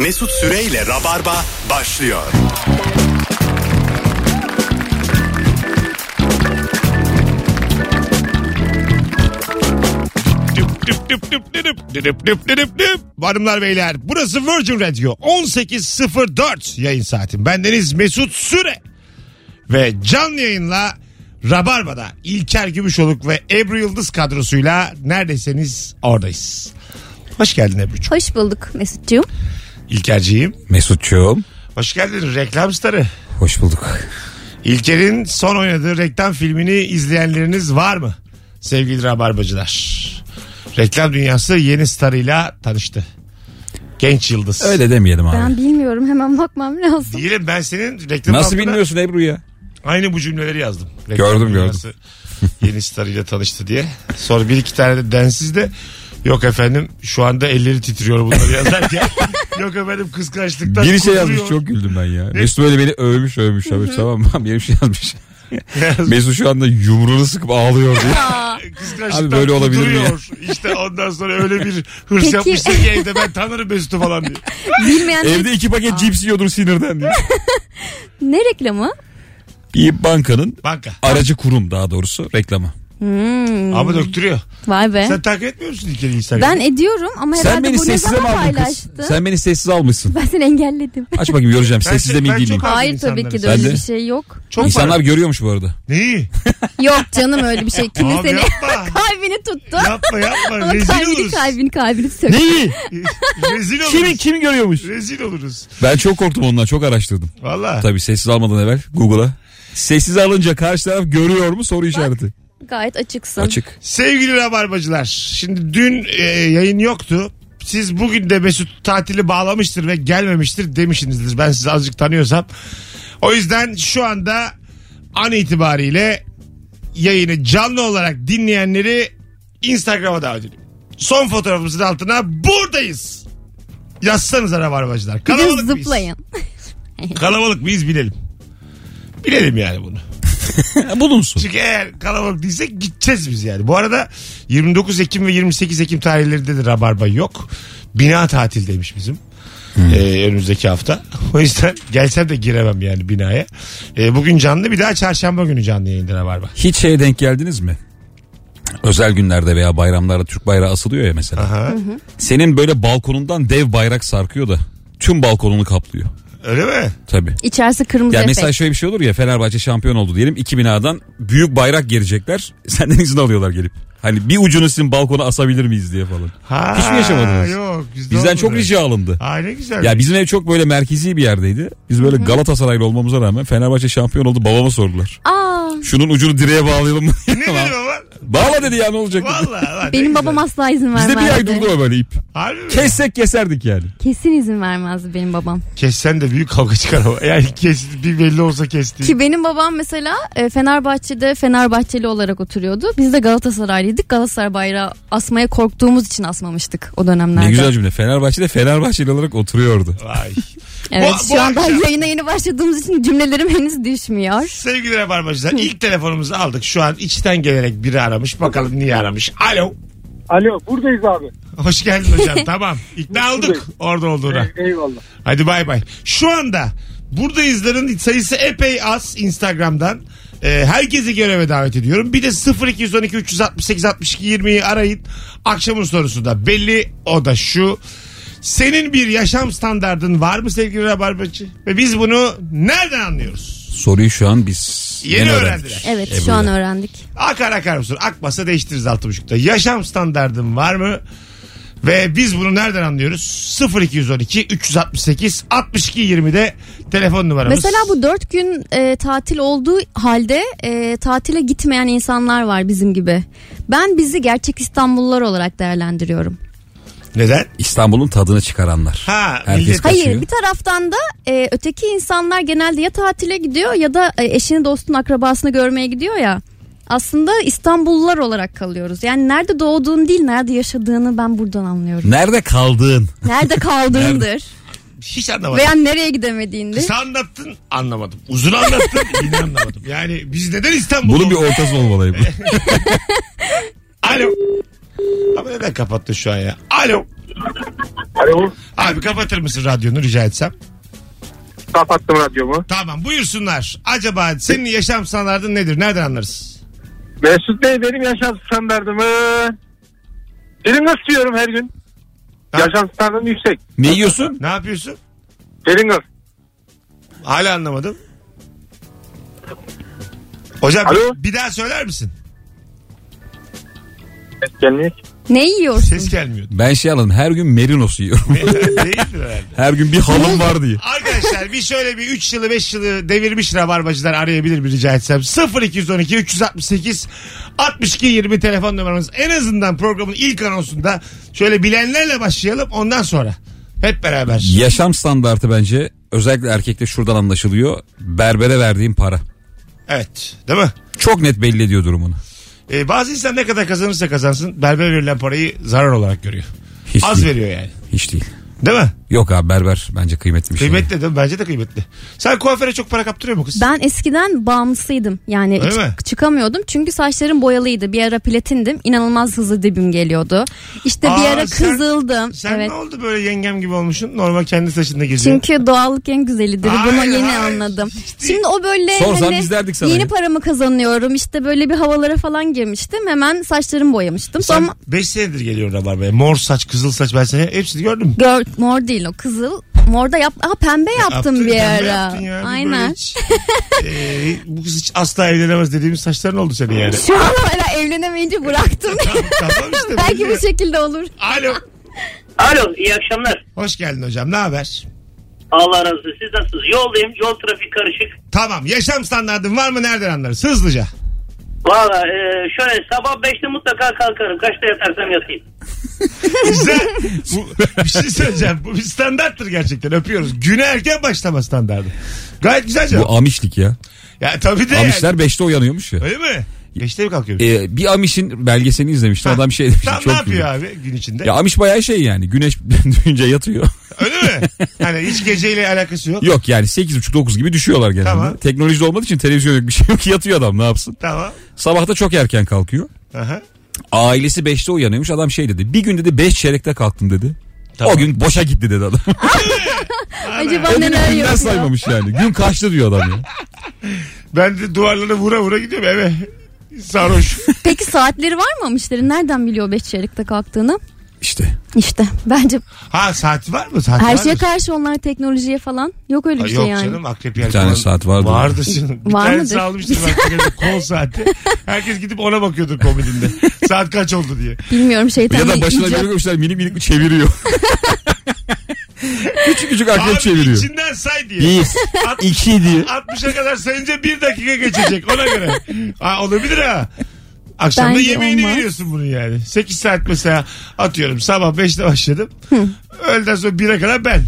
Mesut Süreyle Rabarba başlıyor. Düp beyler burası Virgin Radio 18.04 yayın saatim. Bendeniz Mesut Süre ve canlı yayınla Rabarba'da İlker Gümüşoluk ve Ebru Yıldız kadrosuyla neredeyseniz oradayız. Hoş geldin Ebru'cum. Hoş bulduk Mesut'cuğum. İlkerciğim. Mesut'cuğum. Hoş geldin reklam starı. Hoş bulduk. İlker'in son oynadığı reklam filmini izleyenleriniz var mı? Sevgili Rabarbacılar. Reklam dünyası yeni starıyla tanıştı. Genç yıldız. Öyle demeyelim abi. Ben bilmiyorum hemen bakmam lazım. Değilim ben senin reklam Nasıl altına bilmiyorsun Ebru ya? Aynı bu cümleleri yazdım. Reklam Gördüm, dünyası yeni starıyla tanıştı diye. Sonra bir iki tane de densiz de yok efendim şu anda elleri titriyor bunları yazarken. yok efendim kıskançlıktan Bir şey yazmış çok güldüm ben ya. Mesut böyle beni övmüş övmüş övmüş tamam mı? Bir şey yazmış. Mesut şu anda yumruğunu sıkıp ağlıyor diye. Kıskançlıktan Abi böyle olabilir mi ya? İşte ondan sonra öyle bir hırs Peki- yapmışsın ki evde ben tanırım Mesut'u falan diye. Bilmeyen Evde iki paket cips yiyordur sinirden diye. ne reklamı? Bir bankanın Banka. aracı kurum daha doğrusu reklamı. Hmm, Ama döktürüyor. vay be. Sen takip etmiyor musun İlker'i Instagram'da? Ben ediyorum ama Sen herhalde beni bu ne sessize mi zaman aldın kız? paylaştı? Sen beni sessiz almışsın. Ben seni engelledim. Aç bakayım göreceğim. Ben Sessizde çok- ben değil mi? çok- Bazı Hayır tabii ki de öyle de. bir şey yok. Çok İnsanlar var. görüyormuş bu arada. Neyi? Yok canım öyle bir şey. Kimin Abi seni yapma. kalbini tuttu. yapma yapma. Rezil kalbini oluruz. kalbini kalbini söktü. Neyi? Rezil oluruz. Kimi kimi görüyormuş? Rezil oluruz. Ben çok korktum ondan çok araştırdım. Valla. Tabii sessiz almadan evvel Google'a. Sessiz alınca karşı taraf görüyor mu soru işareti. Gayet açıksın. Açık. Sevgili Rabarbacılar. Şimdi dün e, yayın yoktu. Siz bugün de Mesut tatili bağlamıştır ve gelmemiştir demişsinizdir. Ben sizi azıcık tanıyorsam. O yüzden şu anda an itibariyle yayını canlı olarak dinleyenleri Instagram'a davet ediyorum. Son fotoğrafımızın altına buradayız. Yazsanıza Rabarbacılar. Kalabalık mıyız? zıplayın. Kalabalık mıyız bilelim. Bilelim yani bunu. Bulunsun. Çünkü eğer kalabalık değilsek gideceğiz biz yani. Bu arada 29 Ekim ve 28 Ekim tarihlerinde de Rabarba yok. Bina tatildeymiş bizim. Ee, önümüzdeki hafta. O yüzden gelsem de giremem yani binaya. Ee, bugün canlı bir daha çarşamba günü canlı yayında Rabarba. Hiç şeye denk geldiniz mi? Özel günlerde veya bayramlarda Türk bayrağı asılıyor ya mesela. Aha. Senin böyle balkonundan dev bayrak sarkıyor da tüm balkonunu kaplıyor. Öyle mi? Tabii. İçerisi kırmızı Ya efekt. mesela şöyle bir şey olur ya Fenerbahçe şampiyon oldu diyelim. iki binadan büyük bayrak gelecekler. Senden izin alıyorlar gelip. Hani bir ucunu sizin balkona asabilir miyiz diye falan. Ha, Hiç mi yaşamadınız? Yok. bizde Bizden olmadı. çok rica alındı. Ha ne güzel. Ya bizim ev çok böyle merkezi bir yerdeydi. Biz böyle Galatasaraylı olmamıza rağmen Fenerbahçe şampiyon oldu babama sordular. Aa, Şunun ucunu direğe bağlayalım mı? ne dedi baba? Bağla dedi ya ne olacak dedi. Lan, benim babam asla izin Bizde vermezdi. bir ay durdu o böyle ip. Harbi mi? Kessek keserdik yani. Kesin izin vermezdi benim babam. Kessen de büyük kavga çıkar ama. Yani kes, bir belli olsa kesti. Ki benim babam mesela e, Fenerbahçe'de Fenerbahçeli olarak oturuyordu. Biz de Galatasaraylıydık. Galatasaray bayrağı asmaya korktuğumuz için asmamıştık o dönemlerde. Ne güzel cümle. Fenerbahçe'de Fenerbahçeli olarak oturuyordu. Vay. Evet Bu- şu bu anda akşam- yayına yeni başladığımız için cümlelerim henüz düşmüyor. Sevgili Rabarbacılar ilk telefonumuzu aldık. Şu an içten gelerek biri aramış. Bakalım niye aramış. Alo. Alo buradayız abi. Hoş geldin hocam. tamam. İkna Buradayız. orada olduğuna. Ey- eyvallah. Hadi bay bay. Şu anda buradayızların sayısı epey az Instagram'dan. Ee, herkesi göreve davet ediyorum. Bir de 0212 368 62 20'yi arayın. Akşamın sorusu da belli. O da şu. Senin bir yaşam standardın var mı sevgili Rabarbacı? Ve biz bunu nereden anlıyoruz? Soruyu şu an biz Yeni yeni öğrendiler. Evet Ebru'yla. şu an öğrendik. Akar akar mısın? Akmasa değiştiririz altı buçukta. Yaşam standardın var mı? Ve biz bunu nereden anlıyoruz? 0212 368 62 20'de telefon numaramız. Mesela bu dört gün e, tatil olduğu halde e, tatile gitmeyen insanlar var bizim gibi. Ben bizi gerçek İstanbullular olarak değerlendiriyorum. Neden? İstanbul'un tadını çıkaranlar. Ha, Herkes millet- kaçıyor. Hayır bir taraftan da e, öteki insanlar genelde ya tatile gidiyor ya da e, eşini dostunu akrabasını görmeye gidiyor ya. Aslında İstanbullular olarak kalıyoruz. Yani nerede doğduğun değil nerede yaşadığını ben buradan anlıyorum. Nerede kaldığın? Nerede kaldığındır Hiç anlamadım. veya nereye gidemediğindir. Kısa anlattın anlamadım. Uzun anlattın yine anlamadım. Yani biz neden İstanbul'da? Bunun bir ortası olmalıydı. Alo. Ama neden kapattın şu an ya? Alo. Alo. Abi kapatır mısın radyonu rica etsem? Kapattım radyomu. Tamam buyursunlar. Acaba senin yaşam standartın nedir? Nereden anlarız? Mesut Bey benim yaşam standartımı Pringles yiyorum her gün. Ha? Yaşam standartım yüksek. Ne yiyorsun? Ne yapıyorsun? Pringles. Hala anlamadım. Hocam Alo? bir, bir daha söyler misin? Gelmiyor ki. Ne yiyorsun? Ses gelmiyor. Ben şey alın her gün merinos yiyorum. Değildir herhalde. her gün bir halım var diye. Arkadaşlar bir şöyle bir 3 yılı 5 yılı devirmiş rabarbacılar arayabilir mi rica etsem. 0212 368 62 20 telefon numaramız. En azından programın ilk anonsunda şöyle bilenlerle başlayalım ondan sonra. Hep beraber. Yaşam standartı bence özellikle erkekte şuradan anlaşılıyor. Berbere verdiğim para. Evet değil mi? Çok net belli ediyor durumunu. Ee, bazı insan ne kadar kazanırsa kazansın berber verilen parayı zarar olarak görüyor. Hiç Az değil. veriyor yani. Hiç değil. Değil mi? Yok abi berber bence kıymetli bir şey. Kıymetli değil mi? Bence de kıymetli. Sen kuaföre çok para kaptırıyor mu kız? Ben eskiden bağımlısıydım. Yani Öyle çık- mi? çıkamıyordum. Çünkü saçlarım boyalıydı. Bir ara platindim. İnanılmaz hızlı dibim geliyordu. İşte bir Aa, ara sen- kızıldım. Sen evet. ne oldu böyle yengem gibi olmuşsun? Normal kendi saçında geziyor. Çünkü doğallık en güzelidir. Bunu Hayır, yeni hayır. anladım. Hiç değil. Şimdi o böyle Sorsan hani biz derdik sana yeni ya. paramı kazanıyorum. İşte böyle bir havalara falan girmiştim. Hemen saçlarımı boyamıştım. Sen Sonra 5 senedir geliyor Rabarba'ya. Mor saç, kızıl saç ben seni hepsini gördüm. gör, mor değil o kızıl. Morda yap Aa, pembe yaptım Yaptın, bir pembe ara. yaptın ya. Bir böyle Aynen. hiç, Ee, bu kız hiç asla evlenemez dediğimiz saçların oldu senin yani. Şu an hala evlenemeyince bıraktım. tamam işte. Belki bu şekilde olur. Alo. Alo iyi akşamlar. Hoş geldin hocam ne haber? Allah razı olsun. Siz nasılsınız? Yoldayım. Yol trafik karışık. Tamam yaşam standartın var mı nereden anlarız? Hızlıca. Valla e, şöyle sabah 5'te mutlaka kalkarım. Kaçta yatarsam yatayım. Güzel. bu, bir şey söyleyeceğim. Bu bir standarttır gerçekten öpüyoruz. Güne erken başlama standardı. Gayet güzel cevap. Bu amişlik ya. Ya tabii de yani. Amişler 5'te uyanıyormuş ya. Öyle mi? Beşte mi kalkıyorsun? Ee, bir Amiş'in belgeselini izlemiştim. Ha, Adam şey demiş. Tam ne çok yapıyor güzel. abi gün içinde? Ya Amiş bayağı şey yani. Güneş duyunca yatıyor. Öyle mi? Hani hiç geceyle alakası yok. yok yani 8.30-9 gibi düşüyorlar genelde. Tamam. Teknoloji olmadığı için televizyon yok bir şey yok. Yatıyor adam ne yapsın. Tamam. Sabah da çok erken kalkıyor. Aha. Ailesi 5'te uyanıyormuş. Adam şey dedi. Bir gün dedi 5 çeyrekte kalktım dedi. Tamam. O gün boşa gitti dedi adam. Acaba gün neler günler yapıyor? saymamış yani. Gün kaçtı diyor adam ya. Ben de duvarlara vura vura gidiyorum eve. Sarhoş. Peki saatleri var mı Amişlerin? Nereden biliyor 5 çeyrekte kalktığını? İşte. İşte bence Ha saati var mı? Saati her vardır. şeye karşı onlar teknolojiye falan. Yok öyle Ha, bir yok şey yani. canım akrep yer Bir tane falan. saat vardır. Vardır canım. Bir Var tanesi mıdır? almıştır bak kol saati. Herkes gidip ona bakıyordur komedinde. Saat kaç oldu diye. Bilmiyorum şeytan Ya da başına göre koymuşlar minik minik çeviriyor. küçük küçük akrep Abi çeviriyor. içinden say diye. Bir, At- iki diye. 60'a kadar sayınca bir dakika geçecek ona göre. Ha, olabilir ha. Akşam da Bence yemeğini olmaz. veriyorsun bunu yani. 8 saat mesela atıyorum sabah 5'te başladım. Öğleden sonra 1'e kadar ben.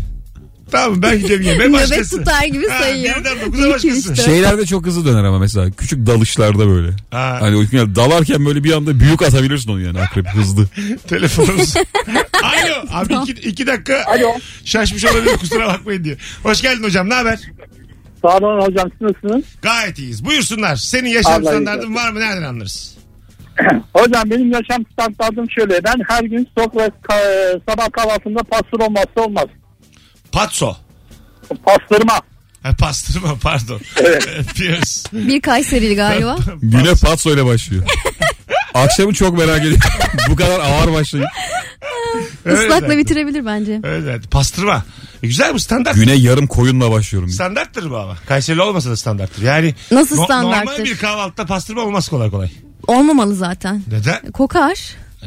Tamam mı? ben gidiyorum yemeğe Nöbet başkası. tutar gibi Ha, sayıyor. birden dokuza başkası. dört. Şeylerde çok hızlı döner ama mesela küçük dalışlarda böyle. Ha. Hani o dalarken böyle bir anda büyük atabilirsin onu yani akrep hızlı. Telefonumuz. Alo. Abi iki, iki dakika Alo. şaşmış olabilir kusura bakmayın diyor. Hoş geldin hocam ne haber? Sağ olun hocam siz nasılsınız? Gayet iyiyiz. Buyursunlar. Senin yaşam Allah standartın var mı? Nereden anlarız? Hocam benim yaşam standartım şöyle. Ben her gün sofra ka- sabah kahvaltısında pastır olmazsa olmaz. Patso. Pastırma. Ha, pastırma pardon. Öpüyoruz. Bir Kayserili galiba. Güne patso ile başlıyor. Akşamı çok merak ediyorum. Bu kadar ağır başlayıp. Islakla bitirebilir bence. Öyle zaten. Pastırma. E, güzel bu standart. Güne yarım koyunla başlıyorum. Standarttır bu ama. Kayseri olmasa da standarttır. Yani Nasıl no- standarttır? normal bir kahvaltıda pastırma olmaz kolay kolay. Olmamalı zaten. Neden? Kokar.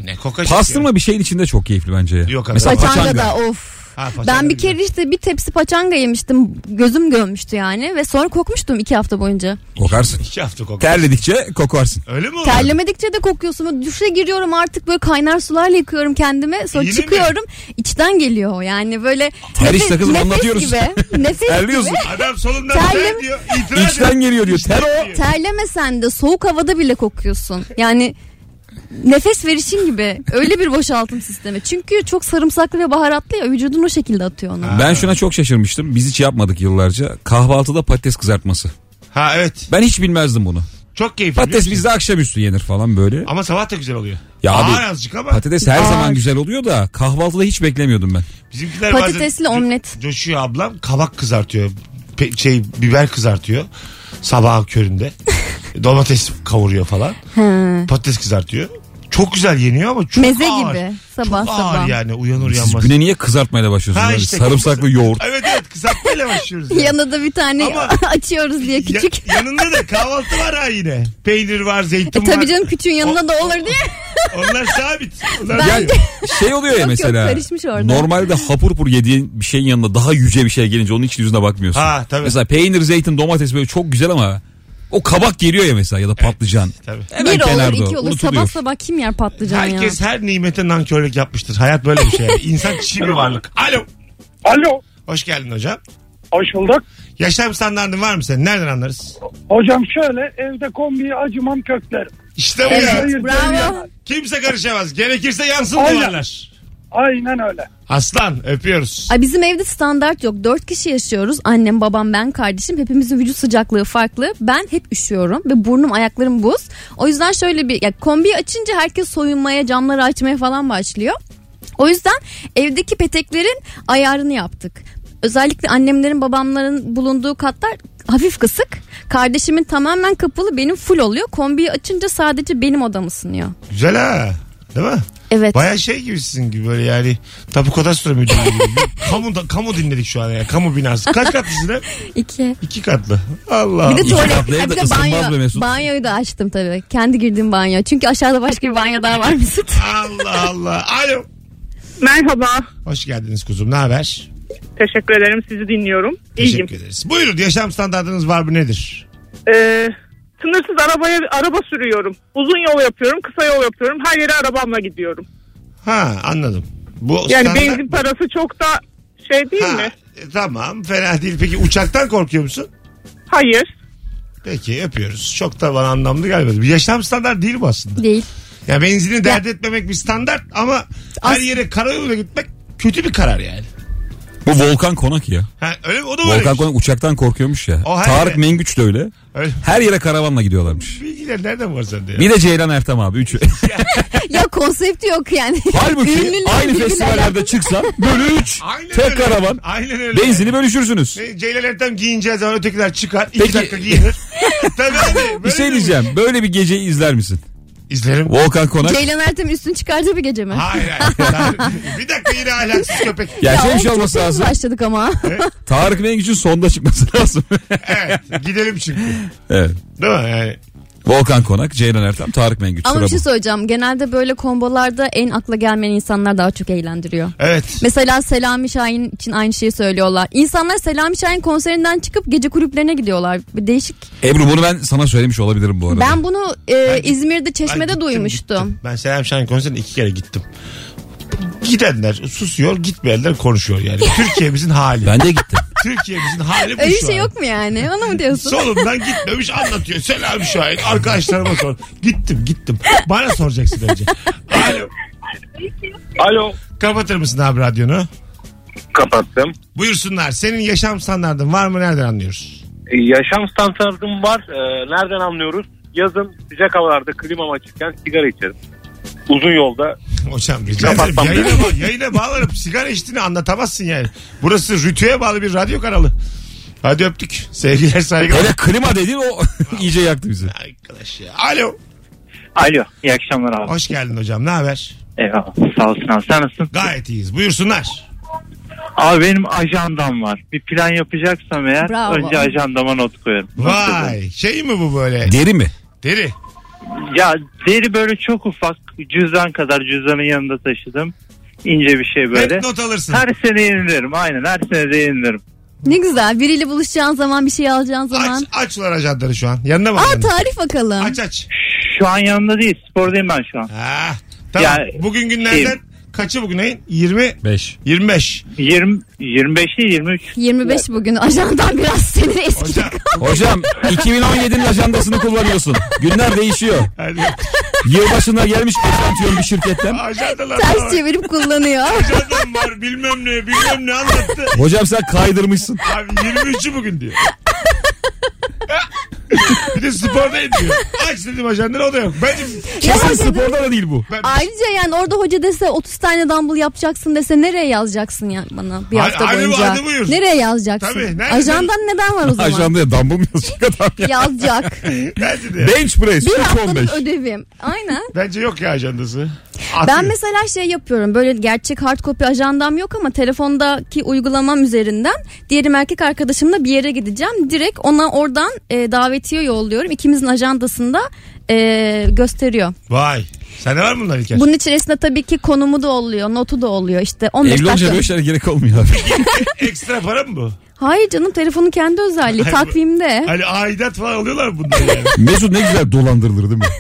Ne kokaç. Pastırma bir şeyin içinde çok keyifli bence ya. Yok abi. Mesela paçanga. da of. Ha, Ben bir kere işte bir tepsi paçanga yemiştim. Gözüm görmüştü yani. Ve sonra kokmuştum iki hafta boyunca. Kokarsın. İki hafta kokaç. Terledikçe kokarsın. Öyle mi? Terlemedikçe de kokuyorsun. Duşa giriyorum artık böyle kaynar sularla yıkıyorum kendimi. Sonra mi? çıkıyorum. içten geliyor o yani böyle. Ter nefes- anlatıyoruz. Gibi. Nefes Terliyorsun. gibi. Adam solundan Terlim- ter diyor. İçten ediyor. geliyor diyor. Ter o. diyor. Terlemesen de soğuk havada bile kokuyorsun. Yani nefes verişin gibi öyle bir boşaltım sistemi. Çünkü çok sarımsaklı ve baharatlı ya vücudun o şekilde atıyor onu. Ben şuna çok şaşırmıştım. Biz hiç yapmadık yıllarca. Kahvaltıda patates kızartması. Ha evet. Ben hiç bilmezdim bunu. Çok keyifli. biliyor Patates musun? bizde akşamüstü yenir falan böyle. Ama sabah da güzel oluyor. Ya abi, Ağır azıcık ama Patates her Ağır. zaman güzel oluyor da kahvaltıda hiç beklemiyordum ben. bizimkiler Patatesli bazen omlet. coşuyor ablam kabak kızartıyor. Pe- şey biber kızartıyor. Sabah köründe. Domates kavuruyor falan. Patates kızartıyor. Çok güzel yeniyor ama çok Meze ağır. gibi sabah çok ağır sabah. yani uyanır Siz uyanmaz. güne niye kızartmayla başlıyorsunuz? Ha Böyle işte. Sarımsaklı yoğurt. Evet evet kızartmayla başlıyoruz. yani. Yanında da bir tane Ama- açıyoruz diye Ya- küçük. yanında da kahvaltı var ha yine. Peynir var, zeytin E var. tabii canım küçüğün yanında da olur diye. Onlar sabit. Onlar Ben- Ya şey oluyor ya Yok, yok, mesela. karışmış orada. Normalde hapur hapur yediğin bir şeyin yanında daha yüce bir şey gelince onun hiç yüzüne bakmıyorsun. Ha, tabii. Mesela peynir, zeytin, domates böyle çok güzel ama o kabak geliyor ya mesela ya da patlıcan. Tabii. Hemen bir olur kenarda iki olur. unutuluyor. Sabah sabah kim yer patlıcan Herkes ya? her nimete nankörlük yapmıştır. Hayat böyle bir şey. Yani. İnsan çiğ bir varlık. Alo. Alo. Hoş geldin hocam. Hoş bulduk. Yaşam standartın var mı senin? Nereden anlarız? Hocam şöyle evde kombiyi acımam köklerim. İşte bu Evet, ya. Hayır, bravo. Kimse karışamaz. Gerekirse yansın Aynen. duvarlar. Aynen öyle. Aslan öpüyoruz. Ay bizim evde standart yok. Dört kişi yaşıyoruz. Annem, babam, ben, kardeşim. Hepimizin vücut sıcaklığı farklı. Ben hep üşüyorum ve burnum, ayaklarım buz. O yüzden şöyle bir ya kombiyi açınca herkes soyunmaya, camları açmaya falan başlıyor. O yüzden evdeki peteklerin ayarını yaptık. Özellikle annemlerin, babamların bulunduğu katlar hafif kısık. Kardeşimin tamamen kapalı, benim full oluyor. Kombiyi açınca sadece benim odam ısınıyor. Güzel ha. Değil mi? Evet. Baya şey gibi sizin gibi böyle yani tapu kadastro müdürlüğü gibi. kamu, da, kamu dinledik şu an ya. Kamu binası. Kaç katlısın hep? İki. İki katlı. Allah Bir de tuvalet. katlı Ha, bir de ısınmaz be banyo. Mesut. Banyoyu da açtım tabii. Kendi girdiğim banyo. Çünkü aşağıda başka bir banyo daha var Mesut. Allah Allah. Alo. Merhaba. Hoş geldiniz kuzum. Ne haber? Teşekkür ederim. Sizi dinliyorum. İyiyim. Teşekkür ederiz. Buyurun yaşam standartınız var mı nedir? Ee, sınırsız arabaya araba sürüyorum. Uzun yol yapıyorum, kısa yol yapıyorum. Her yere arabamla gidiyorum. Ha anladım. Bu Yani standart- benzin parası çok da şey değil Ha, mi? e, tamam fena değil. Peki uçaktan korkuyor musun? Hayır. Peki yapıyoruz. Çok da bana anlamlı gelmedi. Bir yaşam standart değil bu aslında. Değil. Ya benzini dert etmemek bir standart ama her As- yere karayoluyla gitmek kötü bir karar yani. Bu Volkan Konak ya. Ha, öyle mi? O da var. Volkan Konak uçaktan korkuyormuş ya. O her Tarık yere- Mengüç de öyle. Öyle. Her yere karavanla gidiyorlarmış. Bilgiler nereden var sende ya? Bir de Ceylan Ertem abi. Üçü. Ya konsepti yok yani. Halbuki Ünlüler aynı birbirlerine- festivallerde çıksan bölü üç. Aynen Tek öyle. karavan. Aynen öyle. Benzini bölüşürsünüz. Ne, Ceylan Ertem giyineceği zaman ötekiler çıkar. iki Peki- dakika giyinir. Tabii abi. Bir böyle şey mi? diyeceğim. Böyle bir geceyi izler misin? İzlerim. Volkan Konak. Ceylan Ertem üstünü çıkardığı bir gece mi? Hayır hayır. bir dakika yine ahlaksız köpek. Ya şey bir şey olması hızlı lazım. başladık ama. Tarık Mengüç'ün sonda çıkması lazım. Evet gidelim çünkü. evet. Değil mi yani? Volkan Konak, Ceylan Ertem, Tarık Mengüç. ama bir şey bu. söyleyeceğim. Genelde böyle kombolarda en akla gelmeyen insanlar daha çok eğlendiriyor. Evet. Mesela Selami Şahin için aynı şeyi söylüyorlar. İnsanlar Selami Şahin konserinden çıkıp gece kulüplerine gidiyorlar. Bir değişik. Ebru bunu ben sana söylemiş olabilirim bu arada. Ben bunu e, Ben İzmir'de Ben Çeşme'de gittim, duymuştum. gittim. Ben Selam Şahin konserine iki kere gittim. Gidenler susuyor, gitmeyenler konuşuyor yani. Türkiye'mizin hali. Ben de gittim. Türkiye'mizin hali bu Öyle bir şu şey an. yok mu yani? Onu mu diyorsun? Solumdan gitmemiş anlatıyor. Selam Şahin. Arkadaşlarıma sor. Gittim gittim. Bana soracaksın önce. Alo. Alo. Kapatır mısın abi radyonu? Kapattım. Buyursunlar. Senin yaşam standartın var mı? Nereden anlıyoruz? E, Yaşam standartım var. Ee, nereden anlıyoruz? Yazın sıcak havalarda klimam açıkken sigara içerim. Uzun yolda Hocam rica ederim. Kapatmam. Yayına, ba- yayına bağlanıp sigara içtiğini anlatamazsın yani. Burası rütüye bağlı bir radyo kanalı. Hadi öptük. Sevgiler saygılar. Hele klima dedin o iyice yaktı bizi. Arkadaş ya. Alo. Alo iyi akşamlar abi. Hoş geldin hocam. Ne haber? Eyvallah sağ olsun abi sen nasılsın? Gayet iyiyiz. Buyursunlar. Abi benim ajandam var. Bir plan yapacaksam eğer Bravo. önce ajandama not koyarım. Vay. Şey mi bu böyle? Deri mi? Deri. Ya deri böyle çok ufak cüzdan kadar cüzdanın yanında taşıdım. İnce bir şey böyle. Hep not alırsın. Her sene yenilerim aynen her sene de yenilerim. Ne güzel. Biriyle buluşacağın zaman bir şey alacağın zaman. Aç, aç ulan ajanları şu an. Yanında mı? Aa ajanın? tarif bakalım. Aç aç. Şu an yanında değil spordayım ben şu an. Ha, tamam. Ya, bugün günlerden şey- kaçı bugün ayın? 20 5. 25. 20, 25 değil 23. 25 bugün ajandan biraz senin eski. Hocam Hocam 2017'nin ajandasını kullanıyorsun. Günler değişiyor. hadi. Yılbaşına gelmiş eşantiyon bir şirketten. Ajandalar Ters var. çevirip kullanıyor. Ajandam var bilmem ne bilmem ne anlattı. Hocam sen kaydırmışsın. Abi 23'ü bugün diyor. Bir de spordayım diyor. Aç dedim ajanları o da yok. Bence Kesin sporda da değil bu. ben, Ayrıca yani orada hoca dese 30 tane dumbbell yapacaksın dese nereye yazacaksın yani bana bir Hadi- hafta hadi bu- boyunca? hadi buyur. Nereye yazacaksın? Tabii, nerede? Ajandan neden var o zaman? Ajandaya dumbbell mı yazacak adam ya? Yazacak. bence de. Bench press bir 15. haftalık ödevim. Aynen. Bence yok ya ajandası. Ben Atıyor. mesela şey yapıyorum böyle gerçek hard copy ajandam yok ama telefondaki uygulamam üzerinden diğerim erkek arkadaşımla bir yere gideceğim. Direkt ona oradan e, davetiye yolluyorum. İkimizin ajandasında e, gösteriyor. Vay. Sende var mı bunlar İlker? Bunun içerisinde tabii ki konumu da oluyor, notu da oluyor. İşte 15 Evli olunca dakika. böyle gerek olmuyor abi. Ekstra para mı bu? Hayır canım telefonun kendi özelliği Hayır, bu- takvimde. Hani aidat falan alıyorlar bundan yani? Mesut ne güzel dolandırılır değil mi?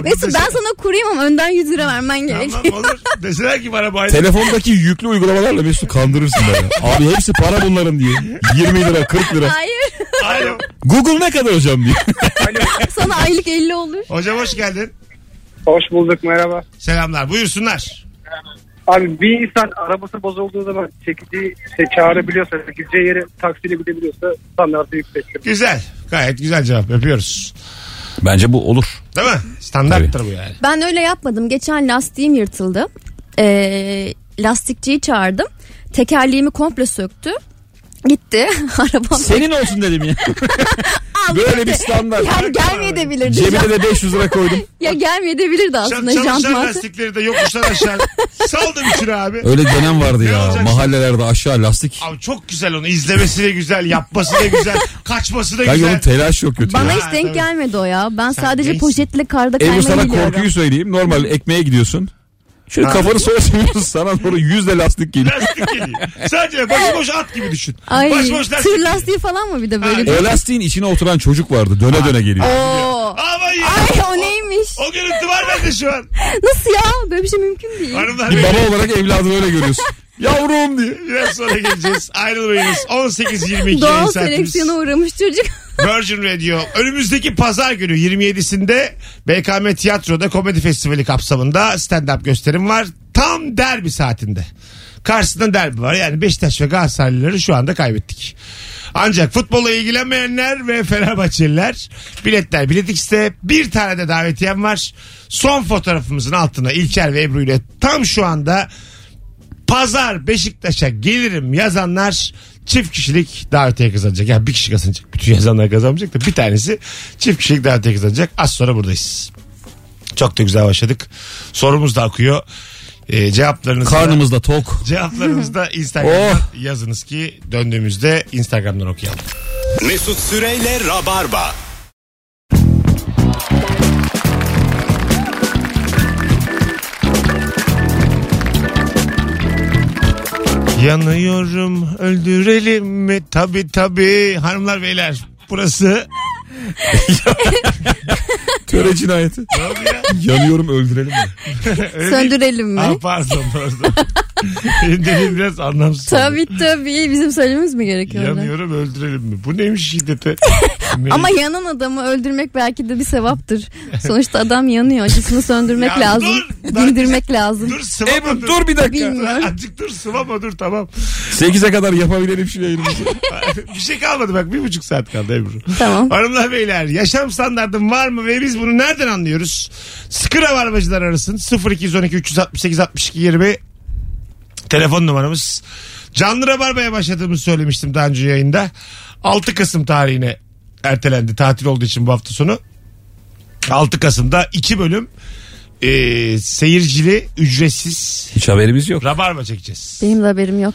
Mesut bu ben dese- sana kurayım ama önden 100 lira vermen gerekiyor. Tamam olur. Deseler ki bana bu aidat. Telefondaki yüklü uygulamalarla Mesut'u kandırırsın böyle. Abi hepsi para bunların diye. 20 lira 40 lira. Hayır. Alo. Google ne kadar hocam diye. Sana aylık 50 olur. Hocam hoş geldin. Hoş bulduk merhaba. Selamlar. Buyursunlar. Abi bir insan arabası bozulduğu zaman çekici şey çağırabiliyorsa, çekeceği yere taksiyle gidebiliyorsa standartı yüksektir. Güzel. Gayet güzel cevap. Yapıyoruz. Bence bu olur. Değil mi? Standarttır bu yani. Ben öyle yapmadım. Geçen lastiğim yırtıldı. Ee, lastikçiyi çağırdım. Tekerleğimi komple söktü. Gitti. Arabam. Senin olsun dedim ya. Böyle bir standart. Yani gelmeyebilirdi. Cebine de 500 lira koydum. Ya gelmeyebilirdi aslında Çalışan jantlar. lastikleri de yokuştan aşağı saldım içine abi. Öyle dönem vardı Ne ya. olacak? Mahallelerde aşağı lastik. Abi çok güzel onu. İzlemesi de güzel, yapması da güzel, kaçması da Kanka güzel. onun telaş çok kötü Bana ya. hiç denk tabii. gelmedi o ya. Ben Sen sadece gençsin. poşetle karda Ebru kaymayı sana biliyorum. korkuyu söyleyeyim. Normal ekmeğe gidiyorsun. Şöyle Ha. kafanı sola çeviriyorsun sana doğru yüzle lastik geliyor. Lastik geliyor. Sadece başıboş at gibi düşün. Ay başıboş lastik. tır geliyor. lastiği falan mı bir de Ha, böyle? bir- O lastiğin içine oturan çocuk vardı. Döne döne geliyor. Oo. Aman ya. Ay o neymiş? O görüntü var bende şu an. Nasıl ya? Böyle bir şey mümkün değil. Hanımlar Bir baba olarak evladını öyle görüyorsun. Yavrum diye. biraz sonra geleceğiz. Ayrılmayınız. 18-22 yayın Doğal saatimiz. seleksiyona uğramış çocuk. Virgin Radio. Önümüzdeki pazar günü 27'sinde BKM Tiyatro'da komedi festivali kapsamında stand-up gösterim var. Tam derbi saatinde. Karşısında derbi var. Yani Beşiktaş ve Galatasaraylıları şu anda kaybettik. Ancak futbola ilgilenmeyenler ve Fenerbahçeliler biletler Bilet X'te bir tane de davetiyem var. Son fotoğrafımızın altına İlker ve Ebru ile tam şu anda pazar Beşiktaş'a gelirim yazanlar çift kişilik davetiye kazanacak. Yani bir kişi kazanacak. Bütün yazanlar kazanmayacak da bir tanesi çift kişilik davetiye kazanacak. Az sonra buradayız. Çok da güzel başladık. Sorumuz da akıyor. Ee, cevaplarınızı da, Karnımız da tok. cevaplarınızı da Instagram'dan yazınız ki döndüğümüzde Instagram'dan okuyalım. Mesut Süreyle Rabarba. Yanıyorum öldürelim mi? Tabi tabi hanımlar beyler burası Töre cinayeti. ne oldu ya? Yanıyorum öldürelim mi? Öyle. Söndürelim mi? Aa, pardon pardon. Benim dediğim biraz anlamsız. oldu. Tabii tabii bizim söylememiz mi gerekiyor? orada? Yanıyorum öldürelim mi? Bu neymiş şiddete? Ne? Ama yanan adamı öldürmek belki de bir sevaptır. Sonuçta adam yanıyor. Acısını söndürmek Ya lazım. dur, Dindirmek lazım. Dur sıvama Ebru dur. dur bir dakika. Bilmiyorum. Azıcık dur sıvama dur tamam. 8'e kadar yapabilelim şu yayınımızı. bir şey kalmadı bak bir buçuk saat kaldı Ebru. Tamam. Hanımlar beyler yaşam standartım var mı ve biz bunu nereden anlıyoruz? Sıkı rabarbacılar arasın 0212 368 62 20 telefon numaramız. Canlı rabarbaya başladığımızı söylemiştim daha önce yayında. 6 Kasım tarihine ertelendi tatil olduğu için bu hafta sonu. 6 Kasım'da 2 bölüm e, seyircili ücretsiz Hiç haberimiz yok. rabarba çekeceğiz. Benim de haberim yok.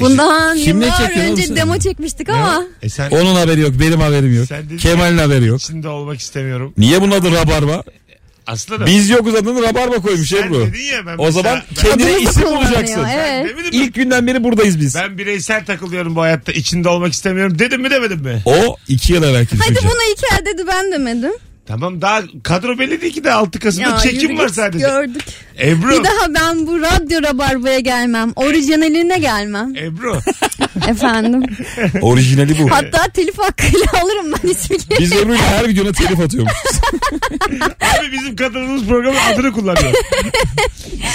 Bundan Kim ne yıllar önce sen? demo çekmiştik Ne ama. E sen Onun haberi yok. Benim haberim yok. Sen dedin- Kemal'in haberi yok. içinde olmak istemiyorum. Niye bunun adı Rabarba? Aslında da Biz yokuz adını Rabarba koymuş sen Ebru. dedin ya ben O zaman mesela- kendine Adımızı isim kullanıyor, bulacaksın. Evet. Demedim mi? İlk günden beri buradayız biz. Ben bireysel takılıyorum bu hayatta. içinde olmak istemiyorum. Dedim mi demedim mi? O iki yıl evvelki Hadi düşünce. buna iki el dedi ben demedim. Tamam daha kadro belli değil ki de 6 Kasım'da Ya, çekim var sadece. Gördük. Ebru. Bir daha ben bu radyo rabarbaya gelmem. Orijinaline gelmem. Ebru. Efendim. Orijinali bu. Hatta telif hakkıyla alırım ben ismi. Biz Ebru'yla her videona telif atıyormuşuz. Abi bizim katıldığımız programın adını kullanıyor.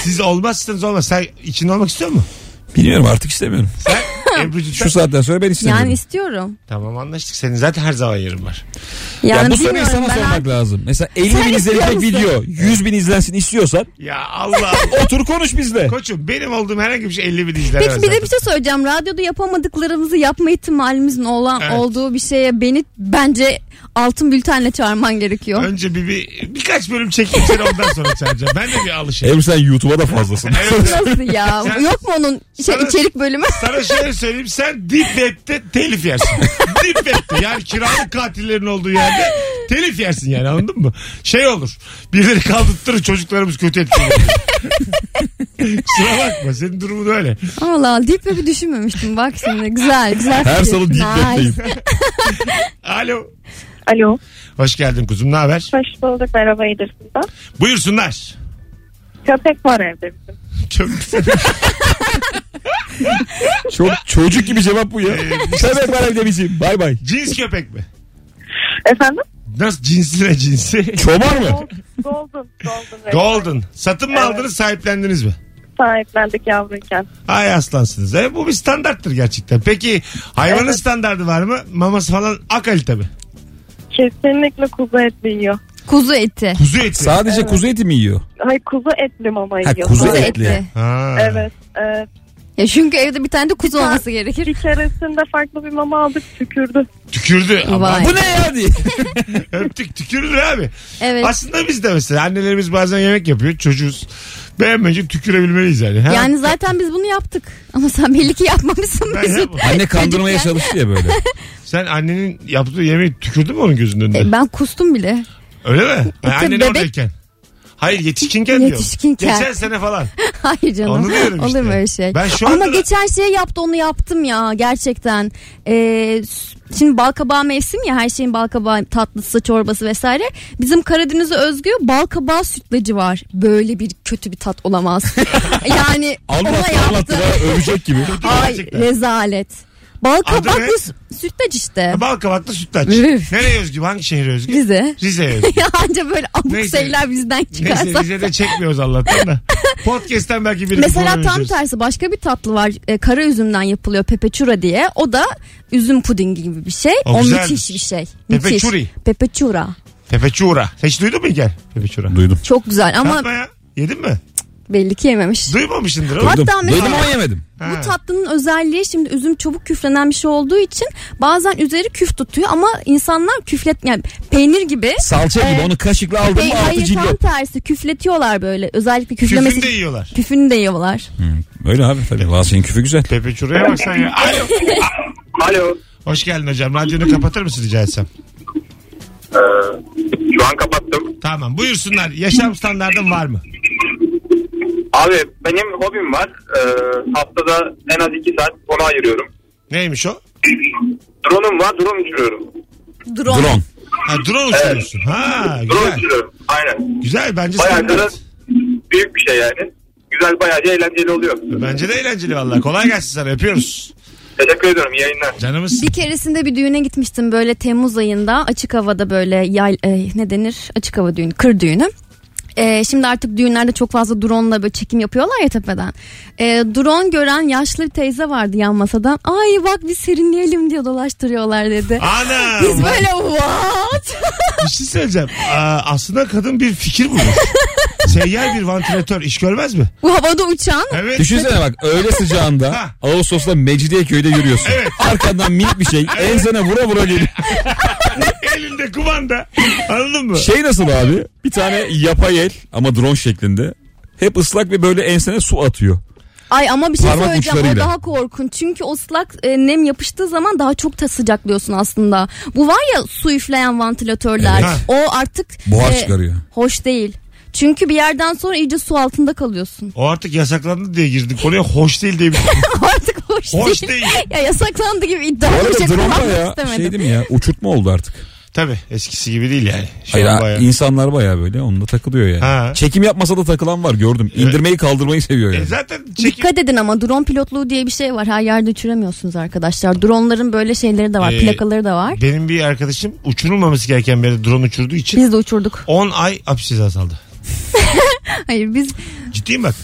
Siz olmazsanız olmaz. Sen içinde olmak istiyor musun? Bilmiyorum artık istemiyorum. Ebru'cum Şu saatten sonra ben istemiyorum. Yani istiyorum. Tamam anlaştık. Senin zaten her zaman yerin var. Yani ya bu soruyu bilmiyorum, sana ben sormak lazım. Mesela 50 Sen bin izlenecek istiyor video 100 bin izlensin istiyorsan Ya Allah. otur konuş bizle. Koçum benim olduğum herhangi bir şey 50 bin izler. Peki bir de bir şey söyleyeceğim. Radyoda yapamadıklarımızı yapma ihtimalimizin olan Evet. olduğu bir şeye beni bence altın bültenle çağırman gerekiyor. Önce bir, bir birkaç bölüm çekeyim seni ondan sonra çağıracağım. Ben de bir alışayım. Hem sen YouTube'a da fazlasın. Evet. Nasıl ya? Sen- Yok mu onun şey, Sana- içerik bölümü? Sana şöyle söyleyeyim sen Deep Web'de telif yersin. Deep Web'de yani kiralık katillerin olduğu yerde telif yersin yani anladın mı? Şey olur birileri kaldırtırır çocuklarımız kötü etkileniyor. Kusura bakma senin durumun öyle. Allah Allah Deep Web'i düşünmemiştim. Bak şimdi güzel güzel. Her fikir. salı Deep. Web'deyim. Alo. Alo. Hoş geldin kuzum ne haber? Hoş bulduk. Merhaba iyidir sizden. Buyursunlar. Köpek var evde bizim. Çok. Çok çocuk gibi cevap bu ya. Sebep var evde bizim. Bay bay. Cins köpek mi? Efendim? Nasıl cinsi ne cinsi? Çoban mı? Golden. Golden. Golden. Satın mı Evet. aldınız sahiplendiniz mi? Sahiplendik yavruyken. Ay aslansınız. E, bu bir standarttır gerçekten. Peki hayvanın Evet. standardı var mı? Maması falan a kalite mi? Kesinlikle kuzu etli yiyor. Kuzu eti. Kuzu eti. Sadece kuzu eti mi yiyor? Hayır kuzu etli mama Ha, yiyor. kuzu Kuzu etli. eti. Ha. Evet. evet. Ya çünkü evde bir tane de kuzu olması gerekir. Bir keresinde farklı bir mama aldık tükürdü. Tükürdü. Ama Vay. Bu ne ya diye. öptük tükürülür abi. Evet. Aslında biz de mesela annelerimiz bazen yemek yapıyor çocuğuz. Beğenmeyince tükürebilmeliyiz yani. Ha? Yani zaten biz bunu yaptık. Ama sen belli ki yapmamışsın Ben yapmadım. Anne kandırmaya çalıştı ya böyle. Sen annenin yaptığı yemeği tükürdün mü onun gözünün önünde? E, Ben kustum bile. Öyle mi? Yani tabii annen bebek- oradayken. Hayır yetişkinken diyor. Yetişkinken. Geçen sene falan. Hayır canım. Onu diyorum Olur işte. mu öyle şey? Ben şu Ama da- geçen şey yaptı onu yaptım ya gerçekten. Ee, şimdi balkabağı mevsim ya her şeyin balkabağı tatlısı çorbası vesaire. Bizim Karadeniz'e özgü balkabağı sütlacı var. Böyle bir kötü bir tat olamaz. yani ona Anlattı yaptı. anlattı ya övecek gibi. Ay rezalet. Adı Balkabaklı ne? sü- sütlaç işte. Bal kabaklı sütlaç. Üf. Nereye özgü? Hangi şehre özgü? Rize. Rize'ye özgü. ya anca böyle abuk Neyse. şeyler bizden çıkarsa. Neyse Rize'de çekmiyoruz Allah'tan da. Podcast'ten belki birini Mesela tam tersi başka bir tatlı var. E, kara üzümden yapılıyor pepeçura diye. O da üzüm pudingi gibi bir şey. O O, güzeldir. müthiş bir şey. Müthiş. Pepeçuri. Pepeçura. Pepeçura. Hiç duydun mu İlker? Pepeçura. Duydum. Çok güzel ama Yapma ya. Yedin mi? Belli ki yememiş. Duymamışsındır oğlum. Hatta Duydum. mesela- Duydum ama yemedim. Ha. Bu tatlının özelliği şimdi üzüm çabuk küflenen bir şey olduğu için bazen üzeri küf tutuyor ama insanlar küflet yani peynir gibi Salça gibi Ee, onu kaşıkla aldın Hey, mı altı hayır tam cillop. tersi küfletiyorlar böyle özellikle küflemesi Küfünü de yiyorlar. küfünü de yiyorlar. Öyle abi tabii. Bazı şeyin küfü güzel. Pepeçura'ya bak sen ya. Alo. Alo. Hoş geldin hocam. Radyonu kapatır mısın rica etsem? Ee, şu an kapattım. Tamam buyursunlar. Yaşam standartın var mı? Abi benim hobim var. Ee, haftada en az iki saat ona ayırıyorum. Neymiş o? Drone'um var. Drone uçuruyorum. Drone. Drone. Ha drone uçuruyorsun. Ha Drone güzel. uçuruyorum. Aynen. Güzel bence Bayağı da standart. büyük bir şey yani. Güzel bayağı eğlenceli oluyor. Bence de eğlenceli vallahi. Kolay gelsin sana öpüyoruz. Teşekkür ediyorum. İyi yayınlar. Canımız. Bir keresinde bir düğüne gitmiştim böyle Temmuz ayında açık havada böyle yay, e, ne denir açık hava düğünü kır düğünü. E, şimdi artık düğünlerde çok fazla drone'la böyle çekim yapıyorlar ya tepeden. E, drone gören yaşlı bir teyze vardı yan masadan. Ay bak bir serinleyelim diye dolaştırıyorlar dedi. Ana. Biz böyle what? Bir şey söyleyeceğim. Aa, aslında kadın bir fikir bulmuş. Seyyar bir vantilatör iş görmez mi? Bu havada uçan Evet. Düşünsene bak öğle sıcağında. Ağustos'ta Mecidiyeköy'de yürüyorsun. Evet. Arkandan minik bir şey ensene vura vura geliyor. Elinde kumanda. Anladın mı? Şey nasıl abi? Bir tane yapay el ama drone şeklinde. Hep ıslak ve böyle ensene su atıyor. Ay ama bir şey Parmak söyleyeceğim o daha korkunç. Çünkü o ıslak e, nem yapıştığı zaman daha çok da sıcaklıyorsun aslında. Bu var ya su üfleyen vantilatörler. Evet. O artık Buhar e, çıkarıyor. hoş değil. Çünkü bir yerden sonra iyice su altında kalıyorsun. O artık yasaklandı diye girdik. Konuya hoş değil diye bir artık hoş, Hoş değil. değil. Ya yasaklandı gibi Bu iddialı bir arada şey drone da ya istemedim. şey değil mi ya uçurtma oldu artık. Tabii eskisi gibi değil yani. Şu Hayır an bayağı- insanlar baya böyle onunla takılıyor yani. Ha. Çekim yapmasa da takılan var gördüm. İndirmeyi kaldırmayı seviyor E yani. zaten çekim... Dikkat edin ama drone pilotluğu diye bir şey var. Her yerde uçuramıyorsunuz arkadaşlar. Dronların böyle şeyleri de var. Ee, plakaları da var. Benim bir arkadaşım uçurulmaması gereken bir yere drone uçurduğu için Biz de uçurduk. 10 ay hapis cezası aldı. Hayır biz Ciddiyim bak.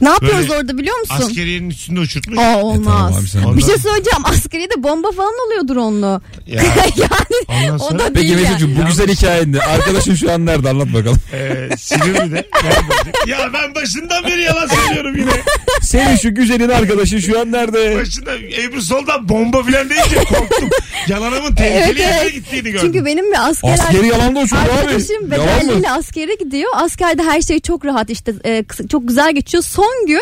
Ne yapıyoruz Böyle orada biliyor musun? Askeriyenin üstünde uçurtmuş. Aa olmaz. tamam abi sen- bir şey söyleyeceğim. Askeriyede bomba falan oluyor drone'lu. Ya. yani Ondan o sonra- da Peki değil yani. Mesut'cum bu güzel hikayende arkadaşın şu an nerede anlat bakalım. Ee, Silivri'de. Ya ben başından beri yalan söylüyorum yine. Senin şu güzelin arkadaşın şu an nerede? Başında Ebru soldan bomba filan deyince korktum. Yalanımın tehlikeli Evet, yerine evet. gittiğini gördüm. Çünkü benim bir asker Askeri yalan da uçurdu abi. Arkadaşım Yalan mı? bedelliyle askere gidiyor. Askerde her şey çok rahat işte e, kısa- çok güzel geçiyor. Son gün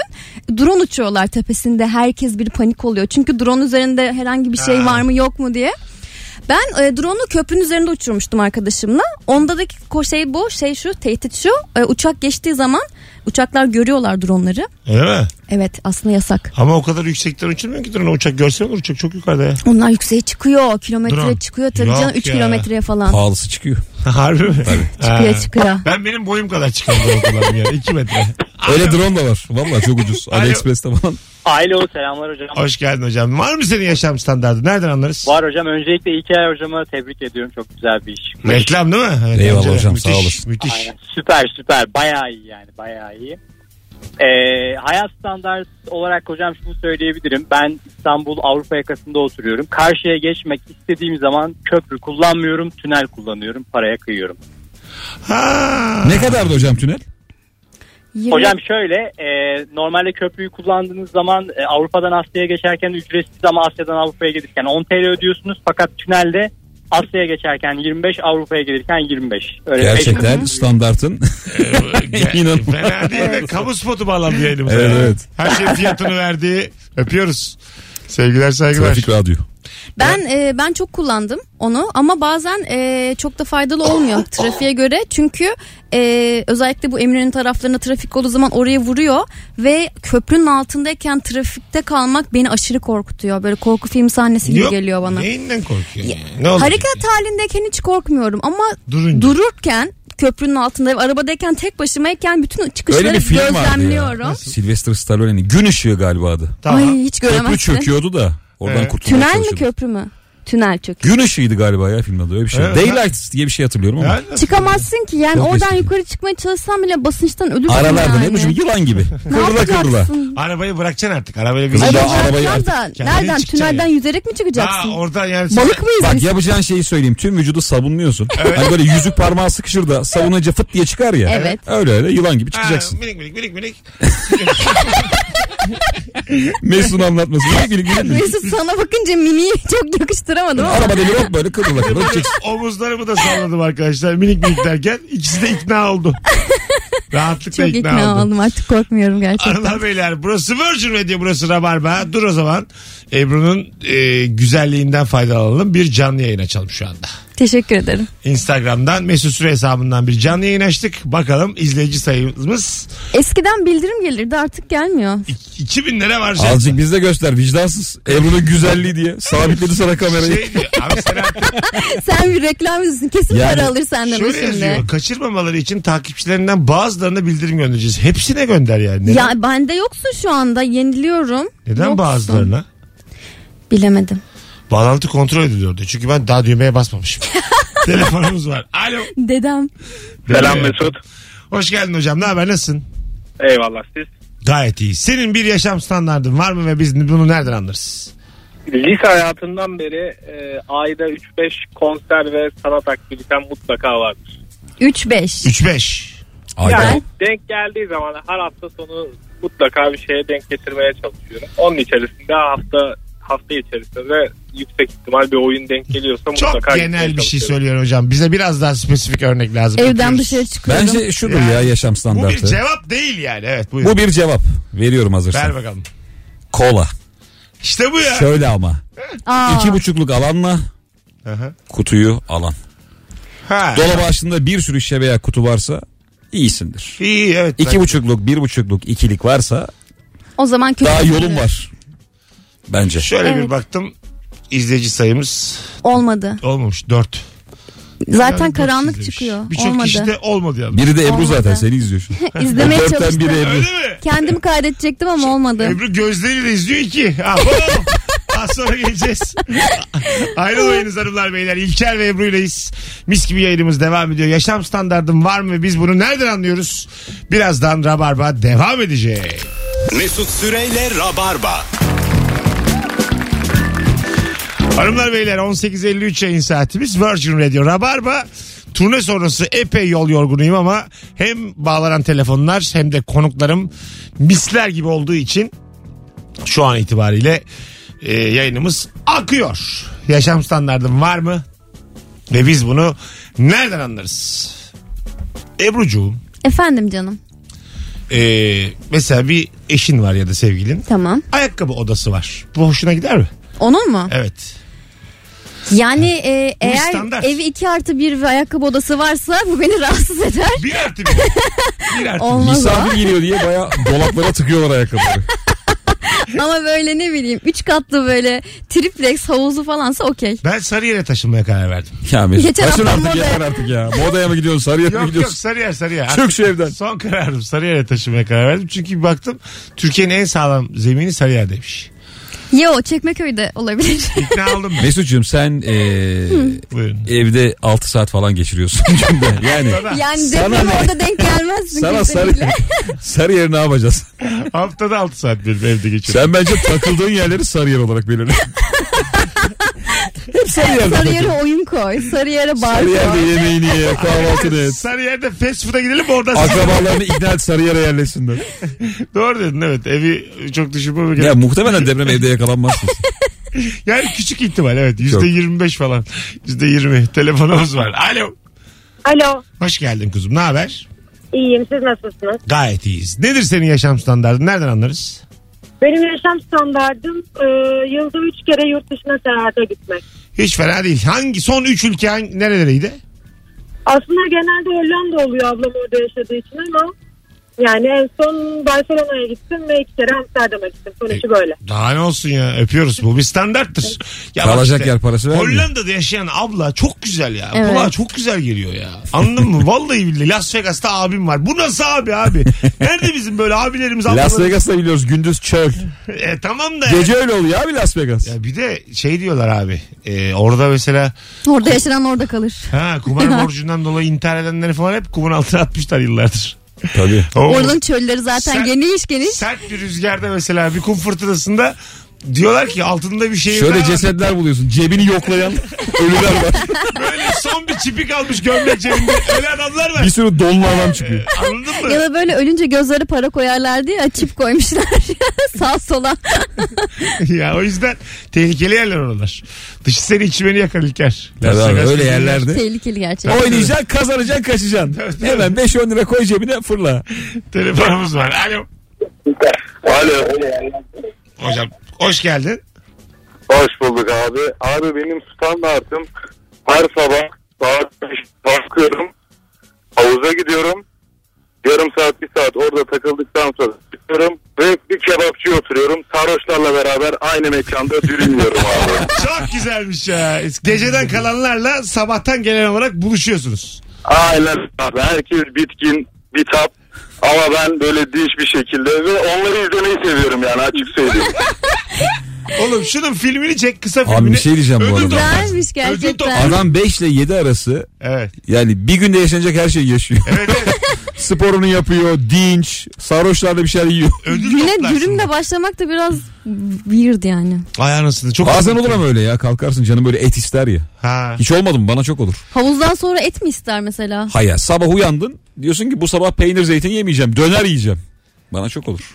drone uçuyorlar tepesinde. Herkes bir panik oluyor. Çünkü drone üzerinde herhangi bir şey Ha. var mı yok mu diye. Ben e, drone'u köprünün üzerinde uçurmuştum arkadaşımla. Ondaki ko- şey bu, şey şu, tehdit şu. E, uçak geçtiği zaman uçaklar görüyorlar drone'ları. Öyle mi? Evet aslında yasak. Ama o kadar yüksekten uçurmuyor ki drone. Uçak görsen olur. Uçak çok yukarıda ya. Onlar yükseğe çıkıyor. Kilometre Drone. çıkıyor tabii Yok canım 3 ya. kilometreye falan. Pahalısı çıkıyor. Harbi mi? Çıkıyor Ha. çıkıyor. Ben benim boyum kadar çıkan drone kullandım yani. 2 metre. Öyle drone da var. Valla çok ucuz. Alo. AliExpress'te falan. Alo selamlar hocam. Hoş geldin hocam. Var mı senin yaşam standartı? Nereden anlarız? Var hocam öncelikle İlker hocama tebrik ediyorum çok güzel bir iş. Reklam değil mi? Evet, Eyvallah hocam, müthiş, sağ olasın. Müthiş. Aynen. Süper süper bayağı iyi yani bayağı iyi. Ee, hayat standart olarak hocam şunu söyleyebilirim. Ben İstanbul Avrupa yakasında oturuyorum. Karşıya geçmek istediğim zaman köprü kullanmıyorum, tünel kullanıyorum, paraya kıyıyorum. Ha. Ne kadardı hocam tünel? Yirmi- Hocam şöyle e, normalde köprüyü kullandığınız zaman e, Avrupa'dan Asya'ya geçerken ücretsiz ama Asya'dan Avrupa'ya gelirken 10 TL ödüyorsunuz. Fakat tünelde Asya'ya geçerken 25 Avrupa'ya gelirken 25. Öyle Gerçekten standartın. Ge- İnanılmaz. Fena değil mi? Kamu spotu bağlandı yayınımıza. Evet, ya. evet. Her şey fiyatını verdi. Öpüyoruz. Sevgiler saygılar. Trafik radyo. Ben e, ben çok kullandım onu ama bazen e, çok da faydalı olmuyor trafiğe göre çünkü e, özellikle bu Eminönü taraflarına trafik olduğu zaman oraya vuruyor ve köprünün altındayken trafikte kalmak beni aşırı korkutuyor böyle korku film sahnesi gibi Yok, geliyor bana. Neyinden korkuyorsun? Ne oldu? Hareket halindeyken hiç korkmuyorum ama Durunca. dururken köprünün altında arabadayken tek başımayken bütün çıkışları Öyle bir film vardı ya. gözlemliyorum. Sylvester Stallone'nin Gün Işığı galiba adı. Tamam. Ay hiç Köprü göremezsin. çöküyordu da oradan Evet. kurtulmaya Tünel mi köprü mü? Tünel çöküyor. Gün ışığıydı galiba ya filmin adı öyle bir şey. Evet. Daylight diye bir şey hatırlıyorum ama. Ya nasıl? Çıkamazsın ki yani Çok oradan eski. yukarı çıkmaya çalışsan bile basınçtan ölürsün Aralarda yani. ne biçim yılan gibi. Ne Kıvrıla kıvrıla. yapacaksın? Arabayı bırakacaksın artık. Arabayla bir Kızım Ay arabayı artık da kendin nereden çıkacaksın tünelden yani. yüzerek mi Ha, çıkacaksın? oradan yani. Balık mıyız Bak biz? yapacağın şeyi söyleyeyim. Tüm vücudu sabunluyorsun. Hani böyle yüzük parmağı sıkışır da savununca fıt diye çıkar ya. Evet. Öyle öyle yılan gibi Ha, çıkacaksın. minik minik minik minik. Mesut'un anlatması. Minik minik. Mesut sana bakınca miniyi çok yakıştıramadım ama. Arabada bir yok böyle kıvrıla kıvrıla gideceksin. Omuzlarımı da salladım arkadaşlar. Minik minik derken ikisi de ikna oldu. Rahatlıkla Çok ikna, ikna oldum. oldum artık korkmuyorum gerçekten. Hanımlar beyler burası Virgin Radio burası Rabarba. Dur o zaman Ebru'nun e, güzelliğinden faydalanalım. Bir canlı yayın açalım şu anda. Teşekkür ederim. Instagram'dan Mesut Süre hesabından bir canlı yayın açtık. Bakalım izleyici sayımız Eskiden bildirim gelirdi artık gelmiyor. 2000 lira var. Azıcık bizde göster vicdansız. Ebru'nun güzelliği diye. Sabitledi sana kamerayı. Şey diyor, abi sen artık Sen bir reklam yüzüsün kesin Yani para alır senden o şöyle şimdi. yazıyor. Kaçırmamaları için takipçilerinden bazılarına bildirim göndereceğiz. Hepsine gönder yani. Neden, Ya bende yoksun şu anda yeniliyorum. neden Yoksun. bazılarına? Bilemedim. Bağlantı kontrol ediliyordu. Çünkü ben daha düğmeye basmamışım. Telefonumuz var. Alo. Dedem. Selam Mesut. Hoş geldin hocam. Ne haber? Nasılsın? Eyvallah siz. Gayet iyi. Senin bir yaşam standardın var mı ve biz bunu nereden anlarız? Lise hayatından beri e, ayda 3-5 konser ve sanat aktivitem mutlaka vardır. 3-5. 3-5. Ayda. Yani denk geldiği zaman her hafta sonu mutlaka bir şeye denk getirmeye çalışıyorum. Onun içerisinde hafta hafta içerisinde yüksek ihtimal bir oyun denk geliyorsa Çok mutlaka genel bir şey söylüyor hocam. Bize biraz daha spesifik örnek lazım. Evden Öpüyoruz. dışarı çıkıyorum. Bence şudur Yani. ya yaşam Bu bir standartı. cevap değil yani. Evet buyur. Bu bir cevap. Veriyorum hazırsan. Ver bakalım. Kola. İşte bu ya. Şöyle ama. Aa, İki buçukluk alanla Aha. kutuyu alan. Ha. Dolabı açtığında bir sürü şişe veya kutu varsa iyisindir. İyi evet. İki buçukluk, bir buçukluk, ikilik varsa o zaman kötü. daha yolun var. Bence. Şöyle bir Evet. baktım. İzleyici sayımız Olmadı. olmamış. 4. Zaten karanlık çıkıyor. Birçok Olmadı. kişi de olmadı yalnız. Biri de Ebru Olmadı. zaten seni izliyor şu an. İzlemeye Dörtten çalıştım. biri Ebru. Öyle mi? Kendimi kaydedecektim ama olmadı. Ebru gözleriyle izliyor iki. Abo. Az sonra geleceğiz. Ayrılmayınız hanımlar beyler. İlker ve Ebru'yleyiz. Mis gibi yayınımız devam ediyor. Yaşam standardım var mı? Biz bunu nereden anlıyoruz? Birazdan Rabarba devam edecek. Mesut Süreyle Rabarba. Hanımlar beyler 18.53 yayın saatimiz Virgin Radio Rabarba. Turne sonrası epey yol yorgunuyum ama hem bağlanan telefonlar hem de konuklarım misler gibi olduğu için şu an itibariyle e, yayınımız akıyor. Yaşam standardım var mı? Ve biz bunu nereden anlarız? Ebru'cuğum Efendim canım. e, mesela bir eşin var ya da sevgilin. Tamam. Ayakkabı odası var. Bu hoşuna gider mi? Onun mu? Evet. Yani e, eğer standart. evi iki artı bir ve ayakkabı odası varsa bu beni rahatsız eder. Bir artı bir. Bir artı bir. Olmaz o. Misafir geliyor diye baya dolaplara tıkıyorlar ayakkabıları. Ama böyle ne bileyim üç katlı böyle triplex havuzu falansa okey. Ben Sarıyer'e taşınmaya karar verdim. Ya Geçen taşın artık moda- yeter artık ya. Modaya mı gidiyorsun Sarıyer'e mi Yok yok gidiyorsun? Sarıyer Sarıyer. Çık şu evden. Son kararım Sarıyer'e taşınmaya karar verdim. Çünkü baktım Türkiye'nin en sağlam zemini Sarıyer'deymiş. Yo Çekmeköy'de olabilir. İkna oldum ben. Mesut'cum sen eee, Buyurun. evde 6 saat falan geçiriyorsun günde. Yani yani Sana deprem ne? orada denk gelmezsin. sana sarı, kesinlikle. Sarıyer ne yapacağız? Haftada 6 saat benim evde geçiyorum. Sen bence takıldığın yerleri Sarıyer olarak belirle. Hep Sarıyer'de. Sarıyer'e oyun koy. Sarıyer'e bar Sarıyer'de koy. yemeğini ye, kahvaltını et. Sarıyer'de fast food'a gidelim orada. Akrabalarını ikna et Sarıyer'e yerleşsinler. Doğru dedin evet. Evi çok düşünmeme Ya gerek. muhtemelen deprem evde yakalanmazsın. Yani küçük ihtimal evet. Yüzde 25 falan. Yüzde 20. Telefonumuz var. Alo. Alo. Hoş geldin kuzum. Ne haber? İyiyim siz nasılsınız? Gayet iyiyiz. Nedir senin yaşam standartın? Nereden anlarız? Benim yaşam standardım e, yılda üç kere yurt dışına seyahate gitmek. Hiç fena değil. Hangi son 3 ülke hangi, nereleriydi? Aslında genelde Hollanda oluyor ablam orada yaşadığı için ama yani en son Barcelona'ya gittim ve iki kere Amsterdam'a gittim. Son üçü böyle. Daha ne olsun ya öpüyoruz. Bu bir standarttır. Ya Kalacak bak yer parası vermiyor. Hollanda'da yaşayan abla çok güzel ya. Evet. Kulağa çok güzel geliyor ya. Anladın mı? Vallahi billahi Las Vegas'ta abim var. Bu nasıl abi abi? Nerede bizim böyle abilerimiz Las ablalarımız? Vegas'ta biliyoruz gündüz çöl. E, tamam da. Gece öyle oluyor abi Las Vegas. Ya bir de şey diyorlar abi. e, orada mesela Orada yaşanan orada kalır. ha kumar borcundan dolayı intihar edenleri falan hep kumun altına atmışlar yıllardır. Tabii. O- Oradan çölleri zaten Sen- geniş geniş. Sert bir rüzgarda mesela bir kum fırtınasında diyorlar ki altında bir şey Şöyle var. cesetler buluyorsun. Cebini yoklayan ölüler var. Böyle son bir çipik almış gömlek cebinde. Öyle adamlar var. Bir sürü donlu adam çıkıyor. Anladın mı? Ya da böyle ölünce gözleri para koyarlardı ya çip koymuşlar sağ sola. ya o yüzden tehlikeli yerler oralar. Dışı seni içmeni yakar İlker. Tabii abi, öyle yerlerde. Tehlikeli gerçekten. Oynayacaksın kazanacaksın kaçacaksın. Hemen 5-10 lira koy cebine fırla. Telefonumuz var. Alo. Alo. Hocam hoş geldin. Hoş bulduk abi. Abi benim standartım her sabah saat 5 kalkıyorum. Havuza gidiyorum. Yarım saat bir saat orada takıldıktan sonra çıkıyorum. Ve bir kebapçıya oturuyorum. Sarhoşlarla beraber aynı mekanda dürüm yiyorum abi. Çok güzelmiş ya. Geceden kalanlarla sabahtan gelen olarak buluşuyorsunuz. Aynen abi. Herkes bitkin, bitap. Ama ben böyle dinç bir şekilde ve onları izlemeyi seviyorum yani açık söyleyeyim. Oğlum şunun filmini çek kısa filmini. Abi bir şey diyeceğim bu Ödül arada. Güzelmiş Ödül gerçekten. Adam 5 ile 7 arası Evet. yani bir günde yaşanacak her şeyi yaşıyor. Evet evet. Sporunu yapıyor, dinç, sarhoşlarla bir şeyler yiyor. Ödül Güne toplarsın. dürümle başlamak da biraz weird yani. Ay anasını çok Bazen olur ama öyle ya kalkarsın canım böyle et ister ya. Ha. Hiç olmadı mı bana çok olur. Havuzdan sonra et mi ister mesela? Hayır sabah uyandın diyorsun ki bu sabah peynir zeytin yemeyeceğim döner yiyeceğim. Bana çok olur.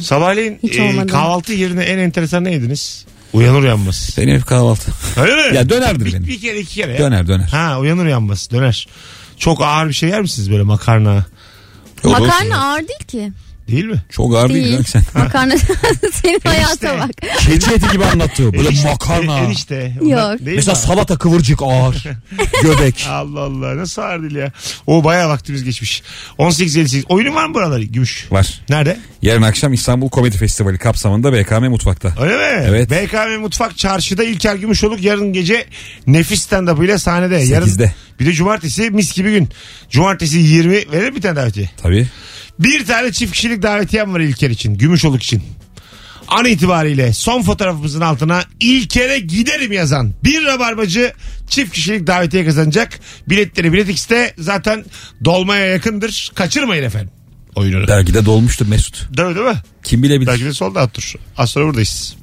Sabahleyin Hiç e, kahvaltı yerine en enteresan ne yediniz? Uyanır uyanmaz. Benim hep kahvaltı. Öyle mi? Ya dönerdir bir, benim. bir kere iki kere ya. Döner döner. Ha uyanır uyanmaz döner. Çok ağır bir şey yer misiniz böyle makarna? Yok, olsun. Makarna ağır değil ki. Değil mi? Çok ağır değil, Değil. lan sen. Makarna senin hayata bak. Keçi eti gibi anlatıyor. Böyle Erişte- makarna. Erişte. Ondan Yok. Değil Mesela mi? salata kıvırcık ağır. Göbek. Allah Allah nasıl ağır değil ya. O bayağı vaktimiz geçmiş. 18.58. Oyunun var mı buralar Gümüş? Var. Nerede? Yarın akşam İstanbul Komedi Festivali kapsamında BKM Mutfak'ta. Öyle mi? Evet. BKM Mutfak Çarşı'da İlker Gümüşoluk yarın gece nefis stand-up ile sahnede. Yarın, Sekizde. bir de cumartesi mis gibi gün. Cumartesi 20 verir mi bir tane davetiye? Tabii. Bir tane çift kişilik davetiyem var İlker için. Gümüşoluk için. an itibariyle son fotoğrafımızın altına İlker'e giderim yazan bir rabarbacı çift kişilik davetiye kazanacak. Biletleri Bilet X'te zaten dolmaya yakındır. Kaçırmayın efendim oyununu. Belki de dolmuştur Mesut. Değil mi değil mi? Kim bilebilir. Belki de solda otur. Az sonra buradayız.